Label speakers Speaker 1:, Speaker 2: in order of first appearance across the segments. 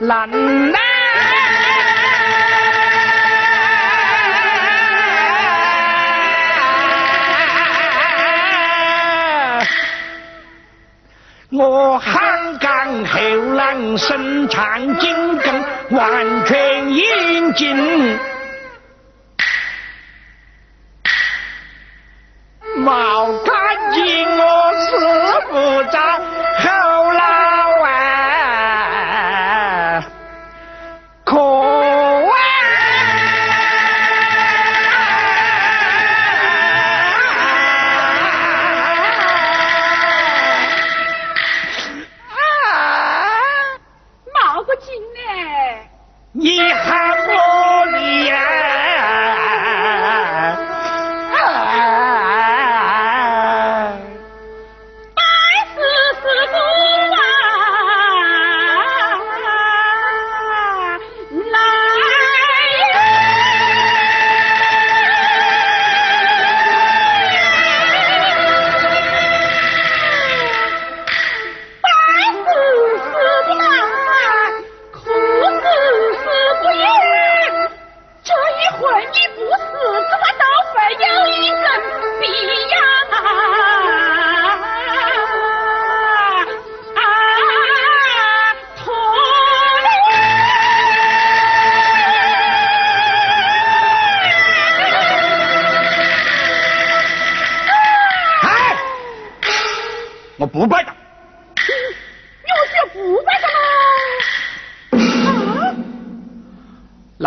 Speaker 1: 难呐！我汉江后浪身长筋更完全应尽。毛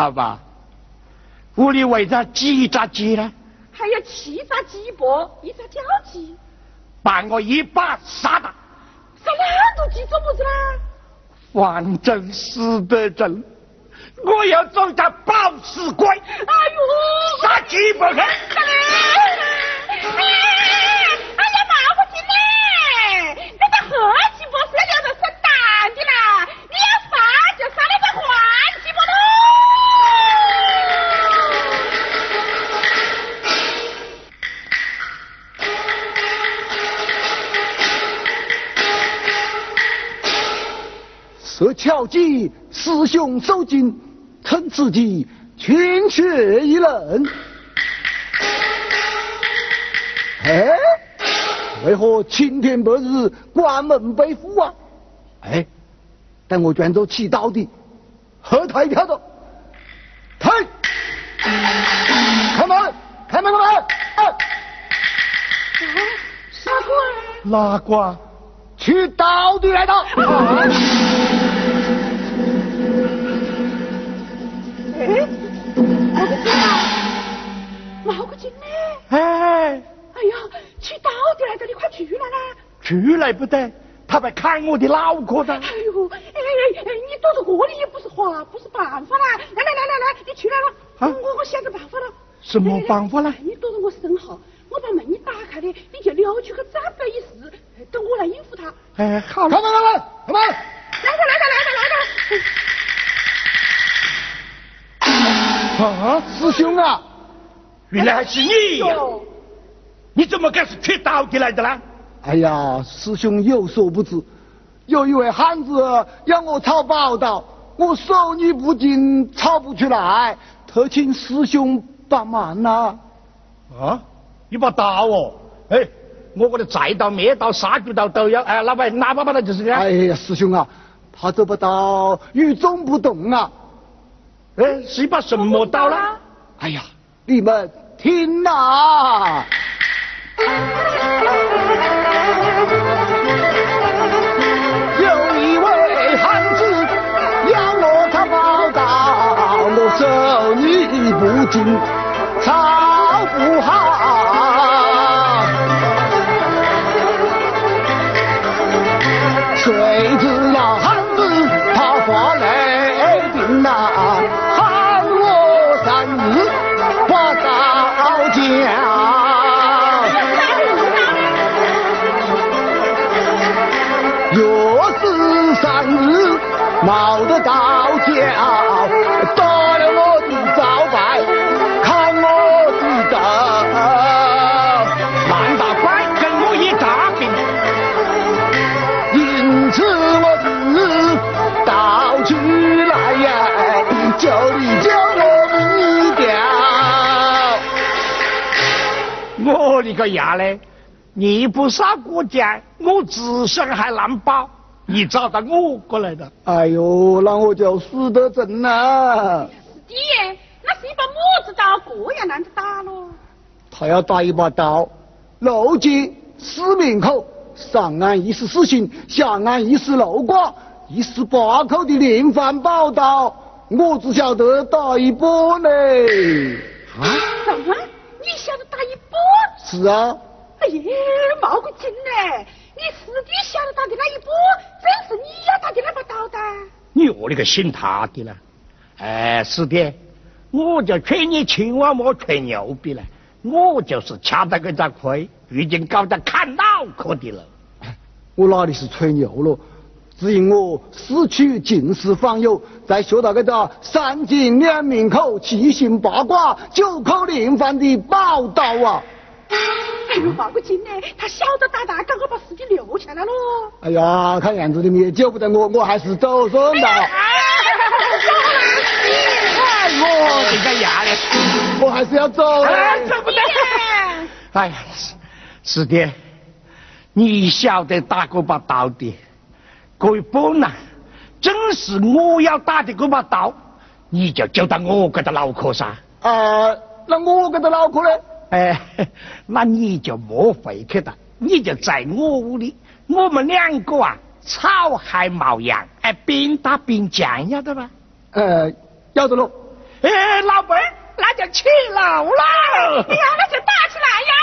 Speaker 1: 老爸，屋里围着几只鸡呢？
Speaker 2: 还有七只鸡脖，一只叫鸡，
Speaker 1: 把我一把杀了，
Speaker 2: 杀那么多鸡做么子啦？
Speaker 1: 反正死得正，我要做个暴死鬼，
Speaker 2: 哎呦，
Speaker 1: 杀鸡不肯。
Speaker 3: 设巧计，师兄受惊，趁自己群血一人。哎，为何青天白日关门被虎啊？哎，但我卷走起刀的，何台跳着，抬，开门，开门，开门！哎，
Speaker 2: 傻瓜，
Speaker 1: 哪瓜？
Speaker 3: 去刀的来到。
Speaker 2: 哎，
Speaker 1: 哎，
Speaker 2: 哎呀，取刀的来着，你快去来啦！
Speaker 1: 出来不得，他来砍我的脑壳的。
Speaker 2: 哎呦，哎哎哎，你躲在这里也不是话，不是办法啦！来来来来来，你出来了，
Speaker 1: 啊
Speaker 2: 我我想个办法了。
Speaker 1: 什么办法呢
Speaker 2: 你躲在我身后，我把门一打开的，你就溜出去战备一试，等我来应付他。
Speaker 1: 哎，好了，
Speaker 3: 开门，开门，开门！
Speaker 2: 来的来的来的来的。
Speaker 3: 啊，师兄啊！
Speaker 1: 原来还是你呀！
Speaker 2: 哟，
Speaker 1: 你怎么敢是取刀的来的呢？
Speaker 3: 哎呀，师兄有所不知，有一位汉子要我抄宝刀，我手艺不精，抄不出来，特请师兄帮忙呐、
Speaker 1: 啊，一把刀哦，哎，我这的菜刀、灭刀、杀猪刀都要，哎，老板哪把把它就是这样。
Speaker 3: 哎呀，师兄啊，他这把刀与众不同啊！
Speaker 1: 哎，是一把什么刀呢？
Speaker 3: 哎呀，你们听呐、有一位汉子要我抄宝刀，我手艺不精，操不好。谁知保得到叫，打了我的招牌，看我的刀。
Speaker 1: 满大官跟我一仗兵，
Speaker 3: 因此我自到去来呀，叫你叫我命一条。
Speaker 1: 我的个伢嘞，你不杀过家，我自身还难保。你找到我过来的。
Speaker 3: 哎呦，那我就死得正
Speaker 2: 呐！师弟，那是一把么子刀，这样难着打喽？
Speaker 3: 他要打一把刀，路街四面口，上岸一十四星，下岸一十六卦，一十八口的连环宝刀，我只晓得打一把呢。
Speaker 2: 啊？什么？你晓得打一把？
Speaker 3: 是啊。
Speaker 2: 哎呀，冒个劲呢！你师弟晓得打的那一把，正是你要打的那把刀的。
Speaker 1: 你何里个信他的呢？哎，师弟，我就劝你千万莫吹牛逼了。我就是吃到个这亏，如今搞得砍脑壳的了。
Speaker 3: 我哪里是吹牛了？只因我四处尽是访友，在学到个个三进两面口、七星八卦、九口连环的宝刀啊！
Speaker 2: 哎呦，报个警呢！他晓得打大，赶快把司机留下来喽！
Speaker 3: 哎呀，看样子你们也救不得我，我还是走算了。哎
Speaker 1: 我这个牙嘞，
Speaker 3: 我还是要走。
Speaker 1: 哎，走不得。哎呀，师弟，你晓得打这把刀的？各位本呐，正是我要打的这把刀，你就救到我这个脑壳上。
Speaker 3: 啊，那我这个脑壳呢？
Speaker 1: 哎，那你就莫回去了，你就在我屋里，我们两个啊，草还毛样，哎，边打边讲，要得吧？
Speaker 3: 呃，要得喽。
Speaker 1: 哎，老辈儿，那就起楼了。
Speaker 2: 哎呀，那就打起来呀！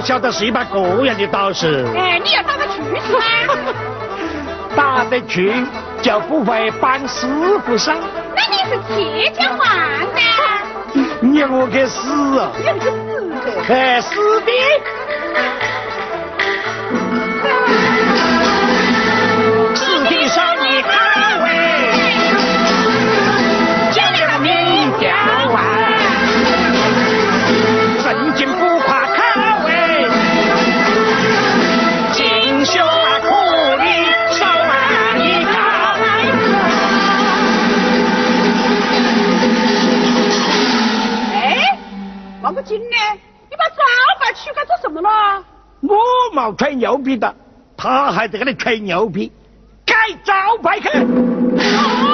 Speaker 1: 晓得是一把个样的刀是？
Speaker 2: 哎，你要打得去是吗？
Speaker 1: 打得去就不会帮师傅上。
Speaker 2: 那你是铁匠王的？
Speaker 1: 你我去死
Speaker 2: 啊！你去死！
Speaker 1: 去，死的！吹牛逼的，他还在那里吹牛逼，盖招牌去。